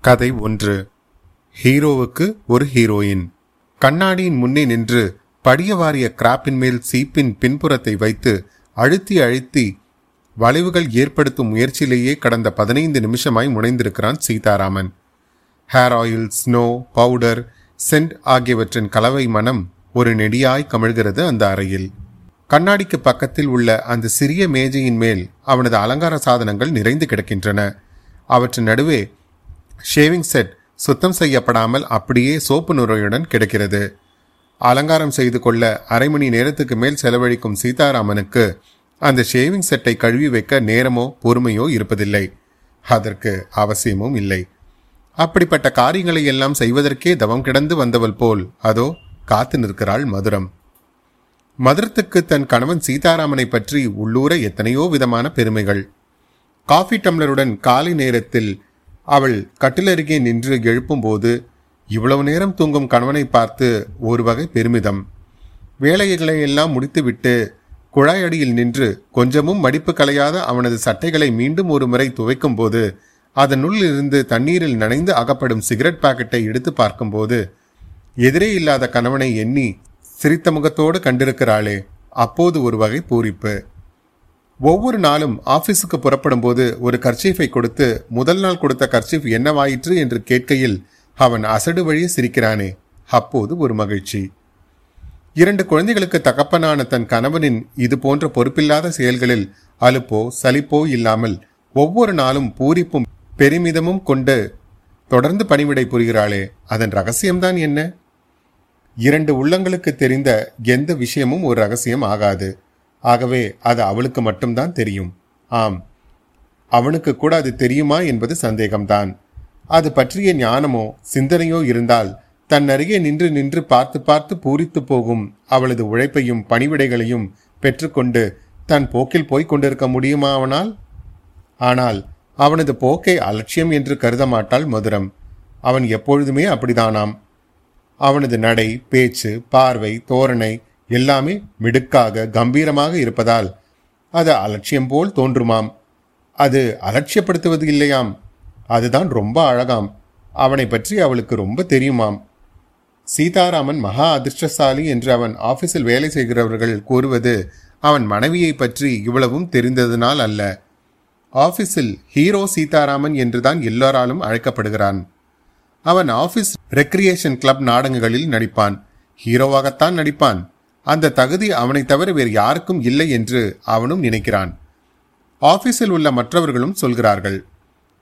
கதை ஒன்று. ஹீரோவுக்கு ஒரு ஹீரோயின். கண்ணாடியின் முன்னே நின்று படிய வாரிய கிராப்பின் மேல் சீப்பின் பின்புறத்தை வைத்து அழுத்தி அழுத்தி வளைவுகள் ஏற்படுத்தும் முயற்சியிலேயே கடந்த பதினைந்து நிமிஷமாய் முனைந்திருக்கிறான் Sitaraman. Hair oil snow powder scent ஆகியவற்றின் கலவை மனம் ஒரு நெடியாய் கமிழ்கிறது அந்த அறையில். கண்ணாடிக்கு பக்கத்தில் உள்ள அந்த சிறிய மேஜையின் மேல் அவனது அலங்கார சாதனங்கள் நிறைந்து கிடக்கின்றன. அவற்றின் நடுவே ஷேவிங் செட் சுத்தம் செய்யப்படாமல் அப்படியே சோப்பு நுரையுடன் கிடைக்கிறது. அலங்காரம் செய்து கொள்ள அரை மணி நேரத்துக்கு மேல் செலவழிக்கும் சீதாராமனுக்கு அந்த ஷேவிங் செட்டை கழுவி வைக்க நேரமோ பொறுமையோ இருப்பதில்லை. அதற்கு அவசியமும் இல்லை. அப்படிப்பட்ட காரியங்களை எல்லாம் செய்வதற்கே தவம் கிடந்து வந்தவள் போல் அதோ காத்து நிற்கிறாள் மதுரம். மதுரத்துக்கு தன் கணவன் சீதாராமனை பற்றி உள்ளூர எத்தனையோ விதமான பெருமைகள். காஃபி டம்ளருடன் காலை நேரத்தில் அவள் கட்டிலருகே நின்று எழுப்பும்போது இவ்வளவு நேரம் தூங்கும் கணவனை பார்த்து ஒரு வகை பெருமிதம். வேலைகளை எல்லாம் முடித்துவிட்டு குழாயடியில் நின்று கொஞ்சமும் மடிப்பு கலையாத அவனது சட்டைகளை மீண்டும் ஒரு முறை துவைக்கும் போது அதனுள் இருந்து தண்ணீரில் நனைந்து அகப்படும் சிகரெட் பாக்கெட்டை எடுத்து பார்க்கும்போது எதிரே இல்லாத கணவனை எண்ணி சிரித்த முகத்தோடு கண்டிருக்கிறாளே அப்போது ஒரு வகை பூரிப்பு. ஒவ்வொரு நாளும் ஆபீஸுக்கு புறப்படும் போது ஒரு கர்ச்சீஃபை கொடுத்து முதல் நாள் கொடுத்த கர்ச்சீஃப் என்னவாயிற்று? என்று கேட்கையில் அவன் அசடு வழியே சிரிக்கிறானே. அப்போது ஒரு மகிழ்ச்சி. இரண்டு குழந்தைகளுக்கு தகப்பனான தன் கணவனின் இது போன்ற பொறுப்பில்லாத செயல்களில் அலுப்போ சலிப்போ இல்லாமல் ஒவ்வொரு நாளும் பூரிப்பும் பெருமிதமும் கொண்டு தொடர்ந்து பணிவிடை புரிகிறாளே. அதன் ரகசியம்தான் என்ன? இரண்டு உள்ளங்களுக்கு தெரிந்த எந்த விஷயமும் ஒரு ரகசியம் ஆகாது. ஆகவே அது அவளுக்கு மட்டும்தான் தெரியும். ஆம். அவனுக்கு கூட அது தெரியுமா என்பது சந்தேகம்தான். அது பற்றிய ஞானமோ சிந்தனையோ இருந்தால் தன் அருகே நின்று நின்று பார்த்து பார்த்து பூரித்து போகும் அவளது உழைப்பையும் பணிவிடைகளையும் பெற்றுக்கொண்டு தன் போக்கில் போய்க் கொண்டிருக்க முடியுமா அவனால்? ஆனால் அவனது போக்கை அலட்சியம் என்று கருத மாட்டாள் மதுரம். அவன் எப்பொழுதுமே அப்படிதானாம். அவனது நடை பேச்சு பார்வை தோரணை எல்லாமே மிடுக்காக கம்பீரமாக இருப்பதால் அது அலட்சியம் போல் தோன்றுமாம். அது அலட்சியப்படுத்துவது இல்லையாம். அதுதான் ரொம்ப அழகாம். அவனை பற்றி அவளுக்கு ரொம்ப தெரியுமாம். சீதாராமன் மகா அதிர்ஷ்டசாலி என்று அவன் ஆபீஸில் வேலை செய்கிறவர்கள் கூறுவது அவன் மனைவியை பற்றி இவ்வளவும் தெரிந்ததனால் அல்ல. ஆபீஸில் ஹீரோ சீதாராமன் என்றுதான் எல்லோராலும் அழைக்கப்படுகிறான். அவன் ஆபீஸ் ரெக்ரியேஷன் கிளப் நாடகங்களில் நடிப்பான். ஹீரோவாகத்தான் நடிப்பான். அந்த தகுதி அவனை தவிர வேறு யாருக்கும் இல்லை என்று அவனும் நினைக்கிறான். ஆபீஸில் உள்ள மற்றவர்களும் சொல்கிறார்கள்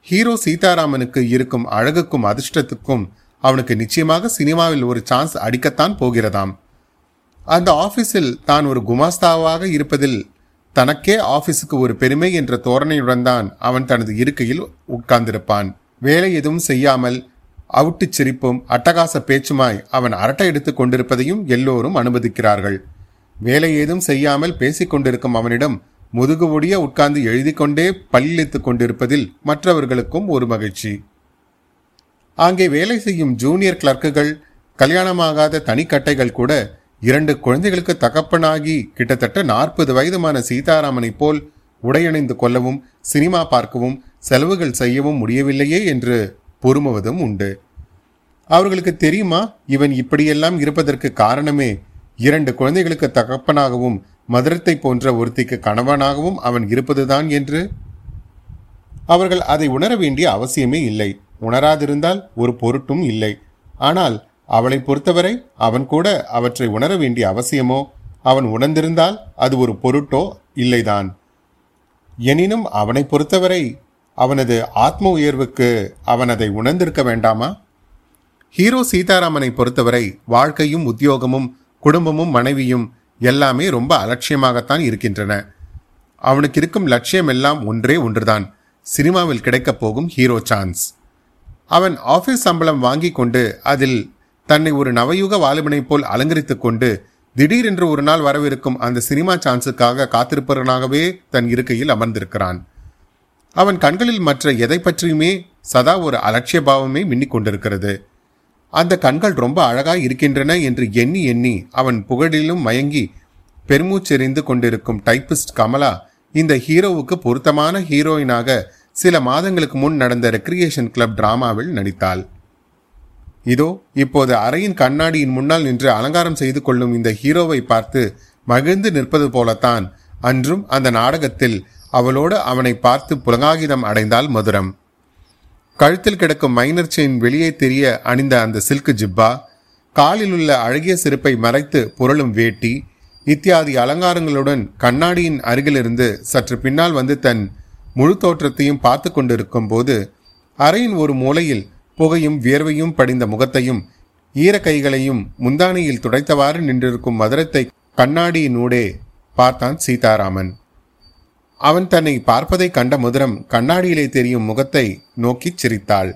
ஹீரோ சீதாராமனுக்கு இருக்கும் அழகுக்கும் அதிர்ஷ்டத்துக்கும் அவனுக்கு நிச்சயமாக சினிமாவில் ஒரு சான்ஸ் அடிக்கத்தான் போகிறதாம். அந்த ஆபீஸில் தான் ஒரு குமாஸ்தாவாக இருப்பதில் தனக்கே ஆபீஸுக்கு ஒரு பெருமை என்ற தோரணையுடன் தான் அவன் தனது இருக்கையில் உட்கார்ந்திருப்பான். வேலை எதுவும் செய்யாமல் அவுட்டுச் சிரிப்பும் அட்டகாச பேச்சுமாய் அவன் அரட்டை எடுத்துக் கொண்டிருப்பதையும் எல்லோரும் அனுமதிக்கிறார்கள். வேலை ஏதும் செய்யாமல் பேசிக் கொண்டிருக்கும் அவனிடம் முதுகு ஒடிய உட்கார்ந்து எழுதி கொண்டே பல்லிழித்துக் கொண்டிருப்பதில் மற்றவர்களுக்கும் ஒரு மகிழ்ச்சி. அங்கே வேலை செய்யும் ஜூனியர் கிளர்க்குகள் கல்யாணமாகாத தனிக்கட்டைகள் கூட இரண்டு குழந்தைகளுக்கு தகப்பனாகி கிட்டத்தட்ட நாற்பது வயதுமான சீதாராமனைப் போல் உடையணிந்து கொள்ளவும் சினிமா பார்க்கவும் செலவுகள் செய்யவும் முடியவில்லையே என்று பொறுமுவதும் உண்டு. அவர்களுக்கு தெரியுமா? இவன் இப்படியெல்லாம் இருப்பதற்கு காரணமே? இரண்டு குழந்தைகளுக்கு தகப்பனாகவும் மதுரத்தை போன்ற ஒருத்திக்கு கணவனாகவும் அவன் இருப்பதுதான் என்று? அவர்கள் அதை உணர வேண்டிய அவசியமே இல்லை. உணராதிருந்தால் ஒரு பொருட்டும் இல்லை. ஆனால் அவளை பொறுத்தவரை அவன் கூட அவற்றை உணர வேண்டிய அவசியமோ? அவன் உணர்ந்திருந்தால் அது ஒரு பொருட்டோ? இல்லைதான். எனினும் அவனை பொறுத்தவரை அவனது ஆத்ம உயர்வுக்கு அவன் அதை உணர்ந்திருக்க வேண்டாமா? ஹீரோ சீதாராமனை பொறுத்தவரை வாழ்க்கையும் உத்தியோகமும் குடும்பமும் மனைவியும் எல்லாமே ரொம்ப அலட்சியமாகத்தான் இருக்கின்றன. அவனுக்கு இருக்கும் லட்சியம் எல்லாம் ஒன்றே ஒன்றுதான். சினிமாவில் கிடைக்கப் போகும் ஹீரோ சான்ஸ். அவன் ஆஃபீஸ் சம்பளம் வாங்கி கொண்டு அதில் தன்னை ஒரு நவயுக வாலிபனைப் போல் அலங்கரித்துக் கொண்டு திடீரென்று ஒரு நாள் வரவிருக்கும் அந்த சினிமா சான்ஸுக்காக காத்திருப்பவனாகவே தன் இருக்கையில் அமர்ந்திருக்கிறான். அவன் கண்களில் மற்ற எதை பற்றியுமே சதா ஒரு அலட்சிய பாவமே மின்னிக் கொண்டிருக்கிறது. அந்த கண்கள் ரொம்ப அழகாய் இருக்கின்றன என்று எண்ணி எண்ணி அவன் புகழிலும் மயங்கி பெருமூச்செறிந்து கொண்டிருக்கும் டைப்பிஸ்ட் கமலா இந்த ஹீரோவுக்கு பொருத்தமான ஹீரோயினாக சில மாதங்களுக்கு முன் நடந்த ரெக்ரியேஷன் கிளப் டிராமாவில் நடித்தாள். இதோ இப்போது அறையின் கண்ணாடியின் முன்னால் நின்று அலங்காரம் செய்து கொள்ளும் இந்த ஹீரோவை பார்த்து மகிழ்ந்து நிற்பது போலத்தான் அன்றும் அந்த நாடகத்தில் அவளோடு அவனை பார்த்து புலங்காகிதம் அடைந்தாள் மதுரம். கழுத்தில் கிடக்கும் மைனர் செயின் வெளியே தெரிய அணிந்த அந்த சில்க் ஜிப்பா காலில் உள்ள அழகிய சிறப்பை மறைத்து புரளும் வேட்டி இத்தியாதி அலங்காரங்களுடன் கண்ணாடியின் அருகிலிருந்து சற்று பின்னால் வந்து தன் முழு தோற்றத்தையும் பார்த்து கொண்டிருக்கும் போது அறையின் ஒரு மூலையில் புகையும் வியர்வையும் படிந்த முகத்தையும் ஈர கைகளையும் முந்தானையில் துடைத்தவாறு நின்றிருக்கும் மதுரத்தை கண்ணாடியினூடே பார்த்தான் சீதாராமன். அவன் தன்னை பார்ப்பதை கண்ட மதுரம் கண்ணாடியிலே தெரியும் முகத்தை நோக்கிச் சிரித்தாள்.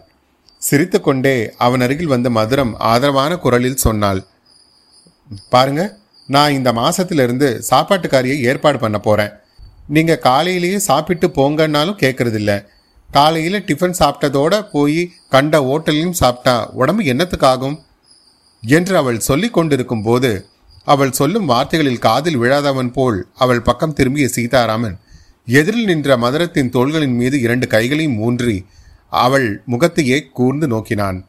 சிரித்துக்கொண்டே அவன் அருகில் வந்த மதுரம் ஆதரவான குரலில் சொன்னாள். பாருங்க நான் இந்த மாசத்திலிருந்து சாப்பாட்டுக்காரியை ஏற்பாடு பண்ண போறேன். நீங்க காலையிலேயே சாப்பிட்டு போங்கன்னாலும் கேட்கறதில்ல காலையில டிஃபன் சாப்பிட்டதோட போய் கண்ட ஓட்டலையும் சாப்பிட்டா உடம்பு என்னத்துக்காகும்? என்று அவள் சொல்லிக் கொண்டிருக்கும் போது அவள் சொல்லும் வார்த்தைகளில் காதில் விழாதவன் போல் அவள் பக்கம் திரும்பிய சீதாராமன் எதிரில் நின்ற மதுரத்தின் தோள்களின் மீது இரண்டு கைகளையும் ஊன்றி அவள் முகத்தையே கூர்ந்து நோக்கினான்.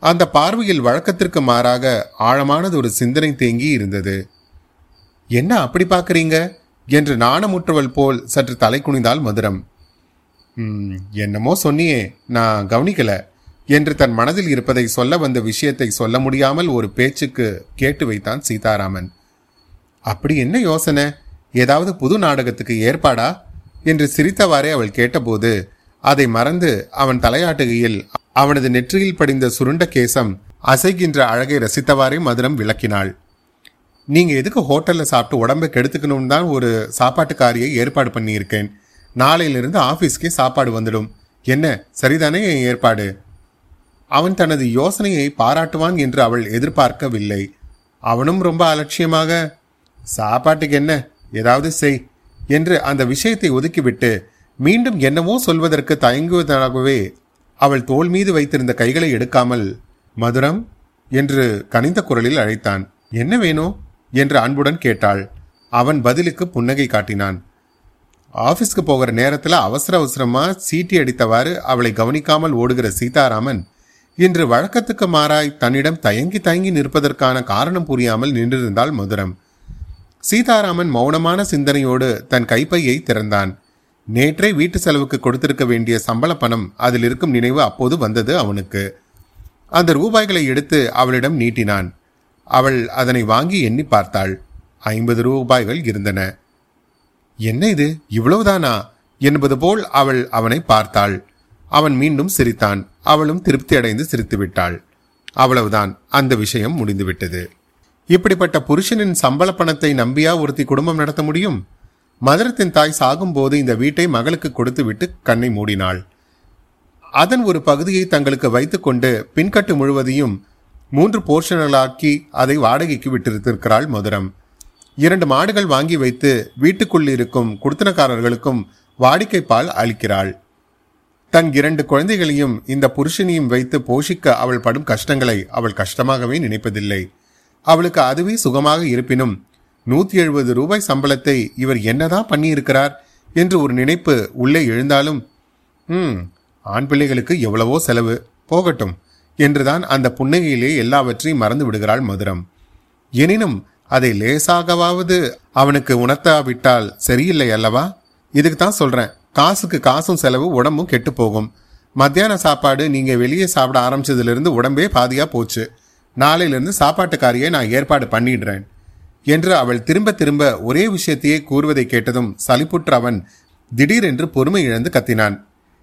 அந்த பார்வையில் வழக்கத்திற்கு மாறாக ஆழமானது ஒரு சிந்தனை தேங்கி இருந்தது. என்ன அப்படி பார்க்குறீங்க? என்று நாணமுற்றவள் போல் சற்று தலை குனிந்தால் மதுரம். "ம், என்னமோ சொன்னியே நான் கவனிக்கல என்று தன் மனதில் இருப்பதை சொல்ல வந்த விஷயத்தை சொல்ல முடியாமல் ஒரு பேச்சுக்கு கேட்டு வைத்தான் சீதாராமன். அப்படி என்ன யோசனை? ஏதாவது புது நாடகத்துக்கு ஏற்பாடா? என்று சிரித்தவாறே அவள் கேட்டபோது அதை மறந்து அவன் தலையாட்டுகையில் அவனது நெற்றியில் படிந்த சுருண்ட கேசம் அசைகின்ற அழகை ரசித்தவாறே மதுரம் விளக்கினாள். நீங்க எதுக்கு ஹோட்டலில் சாப்பிட்டு உடம்பை கெடுத்துக்கணும்னு தான் ஒரு சாப்பாட்டுக்காரியை ஏற்பாடு பண்ணியிருக்கேன். நாளையிலிருந்து ஆபீஸ்க்கே சாப்பாடு வந்துடும். என்ன சரிதானே என் ஏற்பாடு? அவன் தனது யோசனையை பாராட்டுவான் என்று அவள் எதிர்பார்க்கவில்லை. அவனும் ரொம்ப அலட்சியமாக சாப்பாட்டுக்கு என்ன? ஏதாவது செய். என்று அந்த விஷயத்தை ஒதுக்கிவிட்டு மீண்டும் என்னவோ சொல்வதற்கு தயங்குவதாகவே அவள் தோல் மீது வைத்திருந்த கைகளை எடுக்காமல் மதுரம் என்று கனிந்த குரலில் அழைத்தான். என்ன வேணும் என்று அன்புடன் கேட்டாள். அவன் பதிலுக்கு புன்னகை காட்டினான். ஆபீஸ்க்கு போகிற நேரத்தில் அவசர அவசரமா சீட்டி அடித்தவாறு அவளை கவனிக்காமல் ஓடுகிற சீதாராமன் இன்று வழக்கத்துக்கு மாறாய் தன்னிடம் தயங்கி தயங்கி நிற்பதற்கான காரணம் புரியாமல் நின்றிருந்தாள் மதுரம். சீதாராமன் மௌனமான சிந்தனையோடு தன் கைப்பையை திறந்தான். நேற்றே வீட்டு செலவுக்கு கொடுத்திருக்க வேண்டிய சம்பள பணம் அதில் இருக்கும் நினைவு அப்போது வந்தது அவனுக்கு. அந்த ரூபாய்களை எடுத்து அவளிடம் நீட்டினான். அவள் அதனை வாங்கி எண்ணி பார்த்தாள். ஐம்பது ரூபாய்கள் இருந்தன. என்ன இது? இவ்வளவுதானா? என்பது போல் அவள் அவனை பார்த்தாள். அவன் மீண்டும் சிரித்தான். அவளும் திருப்தி அடைந்து சிரித்து விட்டாள் அவ்வளவுதான். அந்த விஷயம் முடிந்துவிட்டது. இப்படிப்பட்ட புருஷனின் சம்பள பணத்தை நம்பியா ஒருத்தி குடும்பம் நடத்த முடியும்? மதுரத்தின் தாய் சாகும்போது இந்த வீட்டை மகளுக்கு கொடுத்துவிட்டு கண்ணை மூடினாள். அதன் ஒரு பகுதியை தங்களுக்கு வைத்துக்கொண்டு பின்கட்டு முழுவதையும் மூன்று போர்ஷன்களாக்கி அதை வாடகைக்கு விட்டிருத்திருக்கிறாள் மதுரம். இரண்டு மாடுகள் வாங்கி வைத்து வீட்டுக்குள் இருக்கும் குடுத்தனக்காரர்களுக்கும் வாடிக்கை பால் அளிக்கிறாள். தன் இரண்டு குழந்தைகளையும் இந்த புருஷனையும் வைத்து போஷிக்க அவள் படும் கஷ்டங்களை அவள் கஷ்டமாகவே நினைப்பதில்லை. அவளுக்கு அதுவே சுகமாக இருப்பினும் நூத்தி எழுபது ரூபாய் சம்பளத்தை இவர் என்னதான் பண்ணியிருக்கிறார் என்று ஒரு நினைப்பு உள்ளே எழுந்தாலும் ம் ஆண் பிள்ளைகளுக்கு எவ்வளவோ செலவு போகட்டும் என்றுதான் அந்த புன்னகையிலே எல்லாவற்றையும் மறந்து விடுகிறாள் மதுரம். எனினும் அதை லேசாகவாவது அவனுக்கு உணர்த்தாவிட்டால் சரியில்லை அல்லவா? இதுக்கு தான் சொல்றேன் காசுக்கு காசும் செலவு உடம்பும் கெட்டு போகும். மத்தியான சாப்பாடு நீங்க வெளியே சாப்பிட ஆரம்பிச்சதுலேருந்து உடம்பே பாதியா போச்சு. நாளையிலிருந்து சாப்பாட்டுக்காரியை நான் ஏற்பாடு பண்ணிடுறேன் என்று அவள் திரும்ப திரும்ப ஒரே விஷயத்தையே கூறுவதை கேட்டதும் சலிப்புற்ற அவன் திடீரென்று பொறுமை இழந்து கத்தினான்.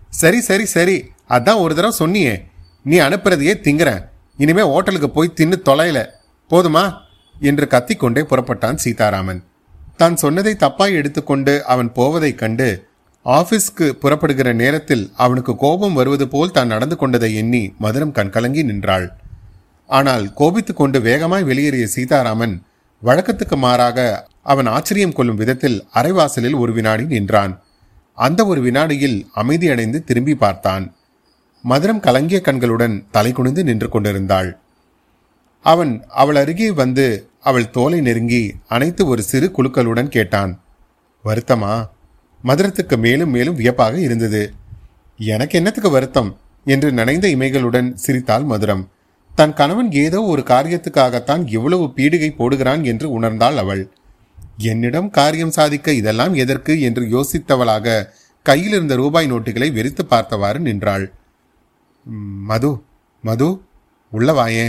சரி சரி சரி. அதான் ஒரு தடவை சொன்னியே. நீ அனுப்புறதையே திங்குறேன். இனிமே ஹோட்டலுக்கு போய் தின்னு தொலையில. போதுமா? என்று கத்திக்கொண்டே புறப்பட்டான் சீதாராமன். தான் சொன்னதை தப்பாய் எடுத்துக்கொண்டு அவன் போவதைக் கண்டு ஆபீஸ்க்கு புறப்படுகிற நேரத்தில் அவனுக்கு கோபம் வருவது போல் தான் நடந்து கொண்டதை எண்ணி மதுரம் கண்கலங்கி நின்றாள். ஆனால் கோபித்துக் கொண்டு வேகமாய் வெளியேறிய சீதாராமன் வழக்கத்துக்கு மாறாக அவன் ஆச்சரியம் கொள்ளும் விதத்தில் அரைவாசலில் ஒரு வினாடி நின்றான். அந்த ஒரு வினாடியில் அமைதியடைந்து திரும்பி பார்த்தான். மதுரம் கலங்கிய கண்களுடன் தலை குனிந்து நின்று கொண்டிருந்தாள். அவன் அவள் அருகே வந்து அவள் தோலை நெருங்கி அனைத்து ஒரு சிறு குழுக்களுடன் கேட்டான் வருத்தமா? மதுரத்துக்கு மேலும் மேலும் வியப்பாக இருந்தது. எனக்கு என்னத்துக்கு வருத்தம்? என்று நனைந்த இமைகளுடன் சிரித்தாள் மதுரம். தன் கணவன் ஏதோ ஒரு காரியத்துக்காகத்தான் இவ்வளவு பீடிகை போடுகிறான் என்று உணர்ந்தாள் அவள். என்னிடம் காரியம் சாதிக்க இதெல்லாம் எதற்கு என்று யோசித்தவளாக கையில் இருந்த ரூபாய் நோட்டுகளை வெறித்து பார்த்தவாறு நின்றாள். மது மது உள்ளவாயே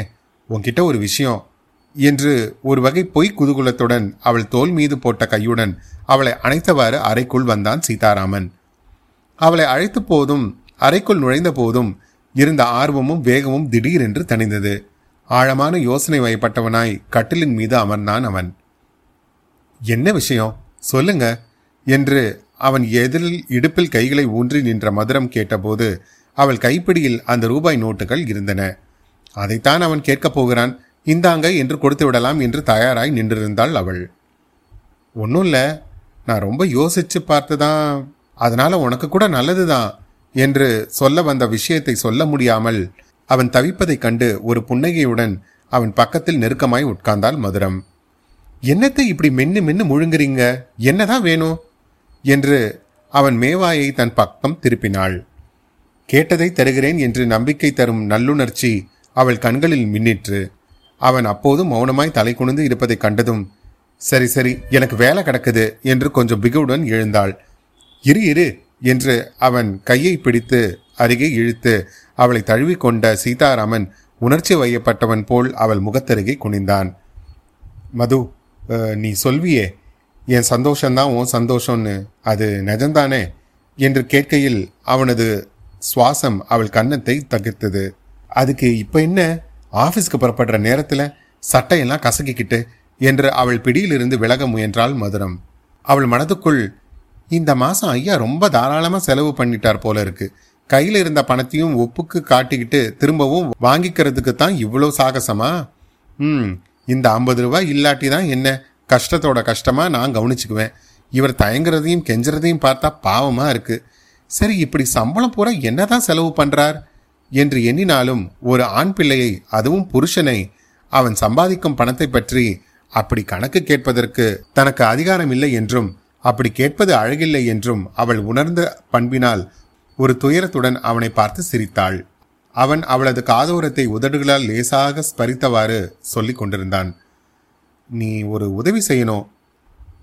உன்கிட்ட ஒரு விஷயம் என்று ஒரு வகை பொய் குதூகுலத்துடன் அவள் தோல் மீது போட்ட கையுடன் அவளை அணைத்தவாறு அறைக்குள் வந்தான் சீதாராமன். அவளை அழைத்த போதும் அறைக்குள் நுழைந்த போதும் இருந்த ஆர்வமும் வேகமும் திடீரென்று தணிந்தது. ஆழமான யோசனை வயப்பட்டவனாய் கட்டிலின் மீது அமர்ந்தான் அவன். என்ன விஷயம்? சொல்லுங்க என்று அவன் எதிரில் இடுப்பில் கைகளை ஊன்றி நின்ற மதுரம் கேட்டபோது அவள் கைப்பிடியில் அந்த ரூபாய் நோட்டுகள் இருந்தன. அதைத்தான் அவன் கேட்கப் போகிறான். இந்தாங்க என்று கொடுத்து விடலாம் என்று தயாராய் நின்றிருந்தாள் அவள். ஒன்றும் இல்லை. நான் ரொம்ப யோசிச்சு பார்த்து தான் அதனால உனக்கு கூட நல்லதுதான். என்று சொல்ல வந்த விஷயத்தை சொல்ல முடியாமல் அவன் தவிப்பதைக் கண்டு ஒரு புன்னகையுடன் அவன் பக்கத்தில் நெருக்கமாய் உட்கார்ந்தாள் மதுரம். என்னத்தை இப்படி மென்னு மென்னு முழுங்குறீங்க? என்னதான் வேணும்? என்று அவன் மேவாயை தன் பக்கம் திருப்பினாள். கேட்டதை தருகிறேன் என்று நம்பிக்கை தரும் நல்லுணர்ச்சி அவள் கண்களில் மின்னிற்று. அவன் அப்போதும் மௌனமாய் தலை குனிந்து இருப்பதை கண்டதும் சரி சரி எனக்கு வேலை கிடக்குது என்று கொஞ்சம் பிகுவுடன் எழுந்தாள். இரு இரு என்று அவன் கையை பிடித்து அருகே இழுத்து அவளை தழுவிக்கொண்ட சீதாராமன் உணர்ச்சி வயப்பட்டவன் போல் அவள் முகத்தருகே குனிந்தான். மது நீ சொல்வியே என் சந்தோஷந்தான் உன் சந்தோஷம்னு. அது நிஜந்தானே என்று கேட்கையில் அவனது சுவாசம் அவள் கன்னத்தை தகிர்த்தது. அதுக்கு இப்போ என்ன? ஆஃபீஸ்க்கு புறப்படுற நேரத்தில் சட்டையெல்லாம் கசக்கிக்கிட்டு என்று அவள் பிடியிலிருந்து விலக முயன்றாள் மதுரம். அவள் மனதுக்குள் இந்த மாசம் ஐயா ரொம்ப தாராளமா செலவு பண்ணிட்டார் போல இருக்கு. கையில இருந்த பணத்தையும் ஒப்புக்கு காட்டிக்கிட்டு திரும்பவும் வாங்கிக்கிறதுக்கு தான் இவ்வளோ சாகசமா? ம் இந்த ஐம்பது ரூபாய் இல்லாட்டி தான் என்ன? கஷ்டத்தோட கஷ்டமா நான் கவனிச்சுக்குவேன். இவர் தயங்குறதையும் கெஞ்சுறதையும் பார்த்தா பாவமா இருக்கு. சரி இப்படி சம்பளம் பூரா என்னதான் செலவு பண்றார்? என்று எண்ணினாலும் ஒரு ஆண் பிள்ளையை அதுவும் புருஷனை அவன் சம்பாதிக்கும் பணத்தை பற்றி அப்படி கணக்கு கேட்பதற்கு தனக்கு அதிகாரம் இல்லை என்றும் அப்படி கேட்பது அழகில்லை என்றும் அவள் உணர்ந்த பண்பினால் ஒரு துயரத்துடன் அவனை பார்த்து சிரித்தாள். அவன் அவளது காதோரத்தை உதடுகளால் லேசாக ஸ்பரித்தவாறு சொல்லிக் கொண்டிருந்தான். நீ ஒரு உதவி செய்யணும்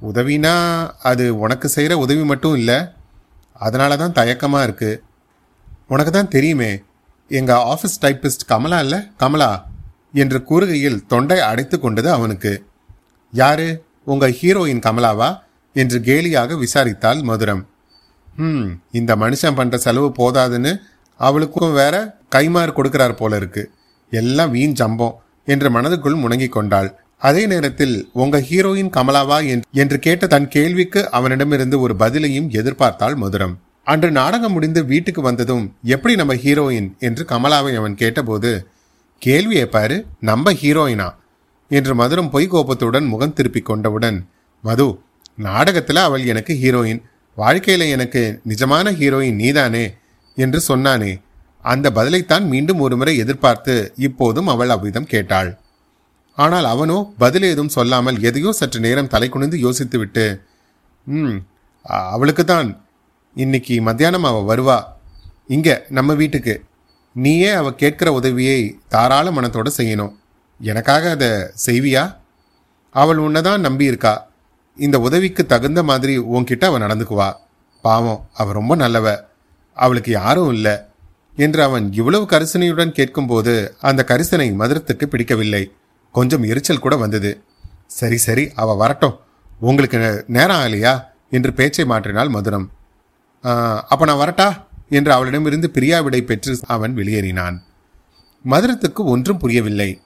உதவினா அது உனக்கு செய்கிற உதவி மட்டும் இல்லை. அதனால தான் தயக்கமாக இருக்கு. உனக்கு தான் தெரியுமே எங்கள் ஆஃபீஸ் டைப்பிஸ்ட் கமலா இல்லை? கமலா என்று கூறுகையில் தொண்டை அடைத்து கொண்டது அவனுக்கு. யாரு? உங்கள் ஹீரோயின் கமலாவா? என்று கேலியாக விசாரித்தாள் மதுரம். ம் இந்த மனுஷன் பண்ணுற செலவு போதாதுன்னு அவளுக்கும் வேற கைமாறு கொடுக்கிறார் போல இருக்கு. எல்லாம் வீண் ஜம்பம் என்று மனதுக்குள் முணங்கிக் கொண்டாள். அதே நேரத்தில் உங்க ஹீரோயின் கமலாவா என்று- என்று கேட்ட தன் கேள்விக்கு அவனிடமிருந்து ஒரு பதிலையும் எதிர்பார்த்தாள் மதுரம். அன்று நாடகம் முடிந்து வீட்டுக்கு வந்ததும் எப்படி நம்ம ஹீரோயின்? என்று கமலாவை அவன் கேட்டபோது கேள்வியை பாரு நம்ம ஹீரோயினா? என்று மதுரம் பொய் கோபத்துடன் முகம் திருப்பிக் கொண்டவுடன் மது நாடகத்தில் அவள் எனக்கு ஹீரோயின். வாழ்க்கையில் எனக்கு நிஜமான ஹீரோயின் நீதானே என்று சொன்னானே. அந்த பதிலைத்தான் மீண்டும் ஒருமுறை எதிர்பார்த்து இப்போதும் அவள் அவ்விதம் கேட்டாள். ஆனால் அவனோ பதில் ஏதும் சொல்லாமல் எதையோ சற்று நேரம் தலை குனிந்து யோசித்துவிட்டு ம் அவளுக்கு தான் இன்னைக்கு மத்தியானம் அவள் வருவா. இங்கே நம்ம வீட்டுக்கு. நீயே அவ கேட்கிற உதவியை தாராள மனத்தோடு செய்யணும். எனக்காக அதை செய்வியா? அவள் உன்னைதான் நம்பி இருக்கா இந்த உதவிக்கு தகுந்த மாதிரி உன்கிட்ட அவன் நடந்துக்குவா. பாவம் அவ ரொம்ப நல்லவ. அவளுக்கு யாரும் இல்லை. என்று அவன் இவ்வளவு கரிசனையுடன் கேட்கும்போது அந்த கரிசனை மதுரத்துக்கு பிடிக்கவில்லை. கொஞ்சம் எரிச்சல் கூட வந்தது. சரி சரி அவ வரட்டும். உங்களுக்கு நே- நேரம் ஆகலையா? என்று பேச்சை மாற்றினாள் மதுரம். அப்போ அப்ப நான் வரட்டா? என்று அவளிடமிருந்து பிரியா விடை பெற்று அவன் வெளியேறினான். மதுரத்துக்கு ஒன்றும் புரியவில்லை.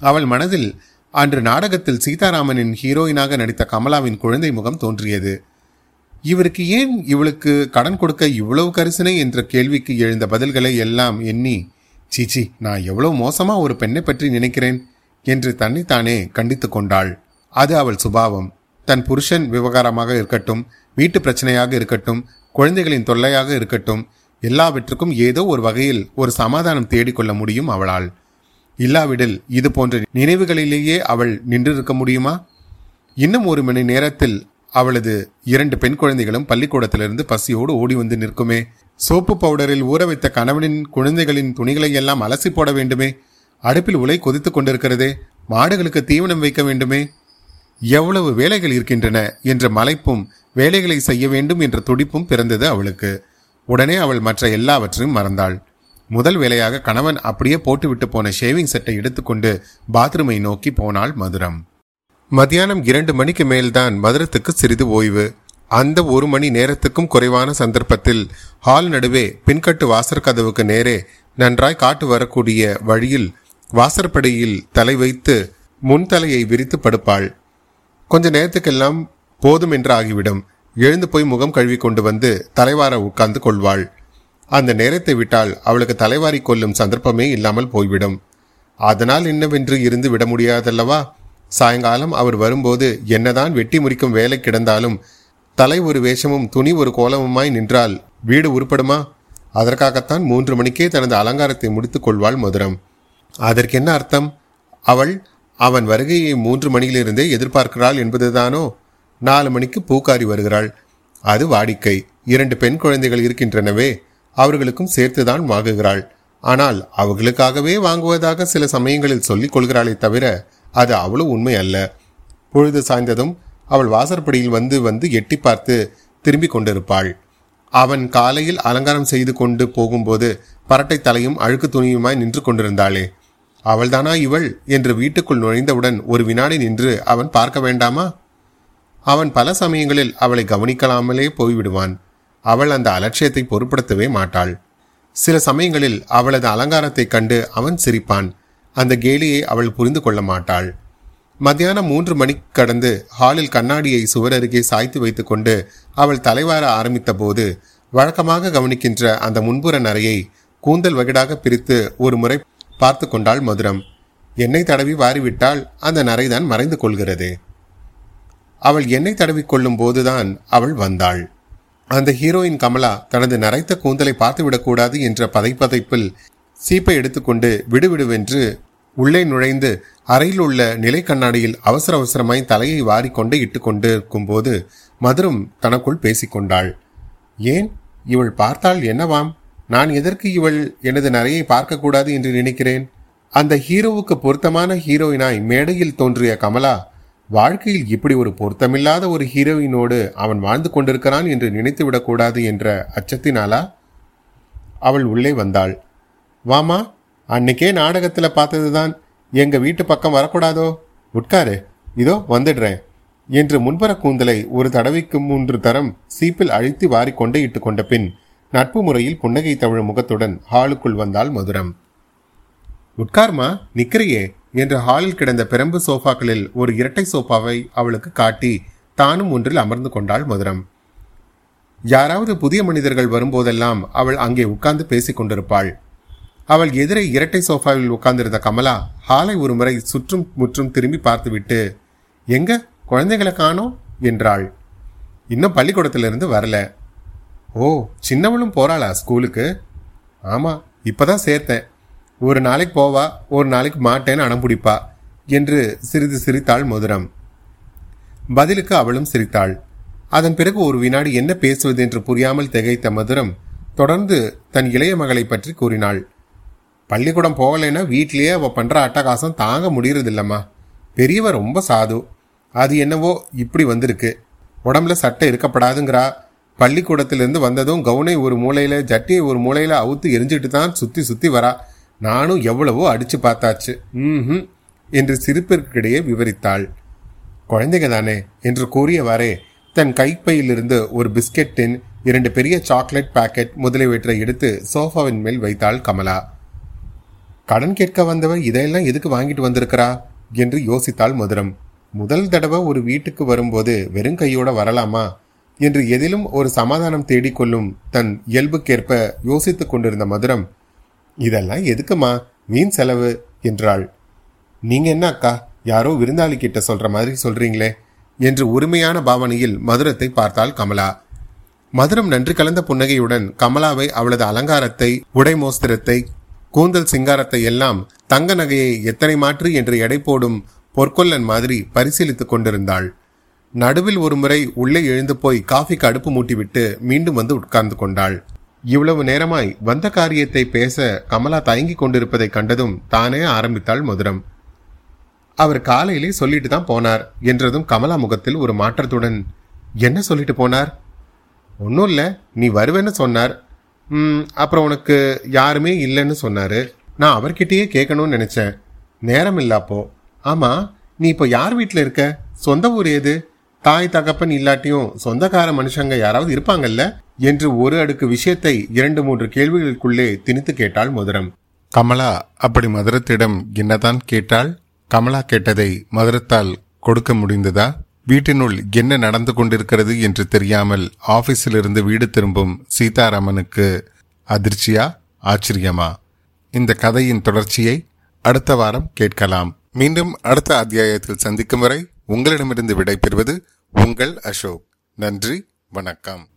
அவள் மனதில் அன்று நாடகத்தில் சீதாராமனின் ஹீரோயினாக நடித்த கமலாவின் குழந்தை முகம் தோன்றியது. இவருக்கு ஏன் இவளுக்கு கடன் கொடுக்க இவ்வளவு கரிசனை என்ற கேள்விக்கு எழுந்த பதில்களை எல்லாம் எண்ணி சீச்சி நான் எவ்வளவு மோசமா ஒரு பெண்ணை பற்றி நினைக்கிறேன் என்று தன்னைத்தானே கண்டித்து கொண்டாள். அது அவள் சுபாவம். தன் புருஷன் விவகாரமாக இருக்கட்டும் வீட்டு பிரச்சனையாக இருக்கட்டும் குழந்தைகளின் தொல்லையாக இருக்கட்டும் எல்லாவற்றுக்கும் ஏதோ ஒரு வகையில் ஒரு சமாதானம் தேடிக்கொள்ள முடியும் அவளால். இல்லாவிடில் இது போன்ற நினைவுகளிலேயே அவள் நின்றிருக்க முடியுமா? இன்னும் ஒரு மணி நேரத்தில் அவளது இரண்டு பெண் குழந்தைகளும் பள்ளிக்கூடத்திலிருந்து பசியோடு ஓடி வந்து நிற்குமே. சோப்பு பவுடரில் ஊற வைத்த கணவனின் குழந்தைகளின் துணிகளை எல்லாம் அலசி போட வேண்டுமே. அடுப்பில் உலை கொதித்துக் கொண்டிருக்கிறதே. மாடுகளுக்கு தீவனம் வைக்க வேண்டுமே. எவ்வளவு வேலைகள் இருக்கின்றன என்ற மலைப்பும் வேலைகளை செய்ய வேண்டும் என்ற துடிப்பும் பிறந்தது அவளுக்கு. உடனே அவள் மற்ற எல்லாவற்றையும் மறந்தாள். முதல் வேலையாக கணவன் அப்படியே போட்டுவிட்டு போன ஷேவிங் செட்டை எடுத்துக்கொண்டு பாத்ரூமை நோக்கி போனாள் மதுரம். மத்தியானம் இரண்டு மணிக்கு மேல்தான் மதுரத்துக்கு சிறிது ஓய்வு. அந்த ஒரு மணி நேரத்துக்கும் குறைவான சந்தர்ப்பத்தில் ஹால் நடுவே பின்கட்டு வாசற் கதவுக்கு நேரே நன்றாய் காட்டு வரக்கூடிய வழியில் வாசற்படியில் தலை வைத்து முன்தலையை விரித்து படுப்பாள். கொஞ்ச நேரத்துக்கெல்லாம் போதும் என்று ஆகிவிடும் எழுந்து போய் முகம் கழுவி கொண்டு வந்து தலைவார உட்கார்ந்து கொள்வாள். அந்த நேரத்தை விட்டால் அவளுக்கு தலைவாரி கொள்ளும் சந்தர்ப்பமே இல்லாமல் போய்விடும். அதனால் என்னவென்று இருந்து விட முடியாதல்லவா? சாயங்காலம் அவர் வரும்போது என்னதான் வெட்டி முறிக்கும் வேலை கிடந்தாலும் தலை ஒரு வேஷமும் துணி ஒரு கோலமுமாய் நின்றால் வீடு உருப்படுமா? அதற்காகத்தான் மூன்று மணிக்கே தனது அலங்காரத்தை முடித்துக் கொள்வாள் மதுரம். அதற்கென்ன அர்த்தம்? அவள் அவன் வருகையை மூன்று மணியிலிருந்தே எதிர்பார்க்கிறாள் என்பதுதானோ? நாலு மணிக்கு பூக்காரி வருகிறாள். அது வாடிக்கை. இரண்டு பெண் குழந்தைகள் இருக்கின்றனவே. அவர்களுக்கும் சேர்த்துதான் வாங்குகிறாள். ஆனால் அவர்களுக்காகவே வாங்குவதாக சில சமயங்களில் சொல்லிக் கொள்கிறாளே தவிர அது அவ்வளவு உண்மை அல்ல. பொழுது சாய்ந்ததும் அவள் வாசற்படியில் வந்து வந்து எட்டி பார்த்து திரும்பிக் கொண்டிருப்பாள். அவன் காலையில் அலங்காரம் செய்து கொண்டு போகும்போது பரட்டை தலையும் அழுக்கு துணியுமாய் நின்று கொண்டிருந்தாளே. அவள்தானா இவள் என்று வீட்டுக்குள் நுழைந்தவுடன் ஒரு வினாடி நின்று அவன் பார்க்க வேண்டாமா? அவன் பல சமயங்களில் அவளை கவனிக்கலாமலே போய்விடுவான். அவள் அந்த அலட்சியத்தை பொருட்படுத்தவே மாட்டாள். சில சமயங்களில் அவளது அலங்காரத்தைக் கண்டு அவன் சிரிப்பான். அந்த கேலியை அவள் புரிந்து கொள்ள மாட்டாள். மத்தியானம் மூன்று மணி கடந்து ஹாலில் கண்ணாடியை சுவர் அருகே சாய்த்து வைத்துக்கொண்டு அவள் தலைவார ஆரம்பித்த போது வழக்கமாக கவனிக்கின்ற அந்த முன்புற நரையை கூந்தல் வகிடாக பிரித்து ஒரு முறை பார்த்து கொண்டாள் மதுரம். எண்ணெய் தடவி வாரிவிட்டால் அந்த நரைதான் மறைந்து கொள்கிறது. அவள் எண்ணெய் தடவி கொள்ளும் போதுதான் அவள் வந்தாள். அந்த ஹீரோயின் கமலா தனது நரைத்த கூந்தலை பார்த்துவிடக்கூடாது என்ற பதைப்பதைப்பில் சீப்பை எடுத்துக்கொண்டு விடுவிடுவென்று உள்ளே நுழைந்து அறையில் உள்ள நிலை கண்ணாடியில் அவசர அவசரமாய் தலையை வாரிக்கொண்டு இட்டுக்கொண்டு இருக்கும்போது மதுரம் தனக்குள் பேசிக்கொண்டாள் ஏன்? இவள் பார்த்தால் என்னவாம்? நான் எதற்கு இவள் எனது நரையை பார்க்கக்கூடாது என்று நினைக்கிறேன்? அந்த ஹீரோவுக்கு பொருத்தமான ஹீரோயினாய் மேடையில் தோன்றிய கமலா வாழ்க்கையில் இப்படி ஒரு பொருத்தமில்லாத ஒரு ஹீரோயினோடு அவன் வாழ்ந்து கொண்டிருக்கிறான் என்று நினைத்து விடக்கூடாது என்ற அச்சத்தினாலா? அவள் உள்ளே வந்தாள். வாமா அன்னைக்கே நாடகத்தில் பார்த்ததுதான். எங்க வீட்டு பக்கம் வரக்கூடாதோ? உட்காரு. இதோ வந்துடுறேன். என்று முன்புற கூந்தலை ஒரு தடவைக்கு மூன்று தரம் சீப்பில் அழித்து வாரிக்கொண்டே இட்டு கொண்ட பின் நட்பு முறையில் புன்னகை தமிழ் முகத்துடன் ஹாலுக்குள் வந்தாள் மதுரம். உட்கார்மா நிக்கிறியே. என்று ஹாலில் கிடந்த பெரம்பு சோஃபாக்களில் ஒரு இரட்டை சோஃபாவை அவளுக்கு காட்டி தானும் ஒன்றில் அமர்ந்து கொண்டாள் மதுரம். யாராவது புதிய மனிதர்கள் வரும்போதெல்லாம் அவள் அங்கே உட்கார்ந்து பேசிக் கொண்டிருப்பாள். அவள் எதிரே இரட்டை சோஃபாவில் உட்கார்ந்திருந்த கமலா ஹாலை ஒரு முறை சுற்றும் முற்றும் திரும்பி பார்த்துவிட்டு எங்க? குழந்தைகளை காணோம்? என்றாள். இன்னும் பள்ளிக்கூடத்திலிருந்து வரல. ஓ சின்னவளும் போறாளா ஸ்கூலுக்கு? ஆமா இப்பதான் சேர்த்தேன். ஒரு நாளைக்கு போவா ஒரு நாளைக்கு மாட்டேன்னு அடம்பிடிப்பா என்று சிறிது சிரித்தாள் மதுரம். பதிலுக்கு அவளும் சிரித்தாள். அதன் பிறகு ஒரு வினாடி என்ன பேசுவது என்று புரியாமல் திகைத்த மதுரம் தொடர்ந்து தன் இளைய மகளை பற்றி கூறினாள். பள்ளிக்கூடம் போகலைன்னா வீட்லயே அவள் பண்ற அட்டகாசம் தாங்க முடியறதில்லம்மா. பெரியவ ரொம்ப சாது. அது என்னவோ இப்படி வந்திருக்கு. உடம்புல சட்டை இருக்கப்படாதுங்கிறா. பள்ளிக்கூடத்திலிருந்து வந்ததும் கவுனை ஒரு மூலையில ஜட்டியை ஒரு மூலையில அவுத்து எரிஞ்சிட்டு தான் சுத்தி சுத்தி வரா. நானும் எவ்வளவோ அடிச்சு பார்த்தாச்சு. ம் என்று சிரிப்பிற்கிடையே விவரித்தாள். குழந்தைங்க தானே என்று கூறியவாறே தன் கைப்பையிலிருந்து ஒரு பிஸ்கெட்டின் இரண்டு பெரிய சாக்லேட் பாக்கெட் முதலியவற்றை எடுத்து சோஃபாவின் மேல் வைத்தாள் கமலா. கடன் கேட்க வந்தவ இதையெல்லாம் எதுக்கு வாங்கிட்டு வந்திருக்கிறா? என்று யோசித்தாள் மதுரம். முதல் தடவை ஒரு வீட்டுக்கு வரும்போது வெறும் கையோட வரலாமா? என்று எதிலும் ஒரு சமாதானம் தேடிக்கொள்ளும் தன் இயல்புக்கேற்ப யோசித்துக் கொண்டிருந்த மதுரம் இதெல்லாம் எதுக்குமா? வீண் செலவு என்றாள். நீங்க என்ன அக்கா? யாரோ விருந்தாளி கிட்ட சொல்ற மாதிரி சொல்றீங்களே? என்று உரிமையான பாவனையில் மதுரத்தை பார்த்தாள் கமலா. மதுரம் நன்றி கலந்த புன்னகையுடன் கமலாவை அவளது அலங்காரத்தை உடை மோஸ்திரத்தை கூந்தல் சிங்காரத்தை எல்லாம் தங்க நகையை எத்தனை மாற்று என்று எடை போடும் பொற்கொல்லன் மாதிரி பரிசீலித்துக் கொண்டிருந்தாள். நடுவில் ஒரு முறை உள்ளே எழுந்து போய் காஃபிக்கு அடுப்பு மூட்டிவிட்டு மீண்டும் வந்து உட்கார்ந்து கொண்டாள். இவ்வளவு நேரமாய் வந்த காரியத்தை பேச கமலா தயங்கி கொண்டிருப்பதை கண்டதும் தானே ஆரம்பித்தாள் மதுரம். அவர் காலையிலே சொல்லிட்டு தான் போனார் என்றதும் கமலா முகத்தில் ஒரு மாற்றத்துடன் என்ன சொல்லிட்டு போனார்? ஒன்றும் இல்லை நீ வருவேன்னு சொன்னார். அப்புறம் உனக்கு யாருமே இல்லைன்னு சொன்னாரு. நான் அவர்கிட்டயே கேட்கணும்னு நினைச்சேன். நேரம் இல்ல அப்போ. ஆமா நீ இப்போ யார் வீட்டில் இருக்க? சொந்த ஊர் ஏது? தாய் தகப்பன் இல்லாட்டியும் சொந்தக்கார மனுஷங்க யாராவது இருப்பாங்கல்ல? என்று ஒரு அடுக்கு விஷயத்தை இரண்டு மூன்று கேள்விகளுக்குள்ளே திணித்து கேட்டாள் மதுரம். கமலா அப்படி மதுரத்திடம் என்னதான் கேட்டாள்? கமலா கேட்டதை மதுரத்தால் கொடுக்க முடிந்ததா? வீட்டினுள் என்ன நடந்து கொண்டிருக்கிறது என்று தெரியாமல் ஆபீஸிலிருந்து வீடு திரும்பும் சீதாராமனுக்கு அதிர்ச்சியா ஆச்சரியமா? இந்த கதையின் தொடர்ச்சியை அடுத்த வாரம் கேட்கலாம். மீண்டும் அடுத்த அத்தியாயத்தில் சந்திக்கும் வரை உங்களிடமிருந்து விடைபெறுவது உங்கள் அசோக். நன்றி வணக்கம்.